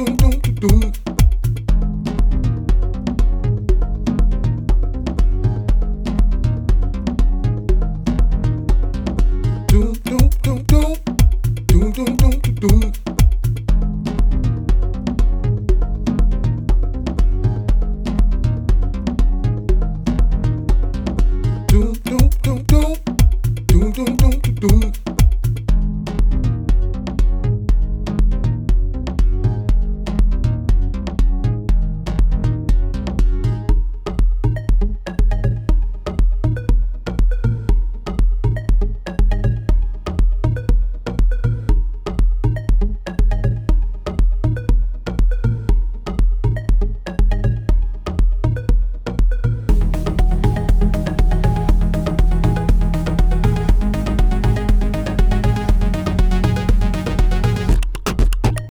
Dum dum dum.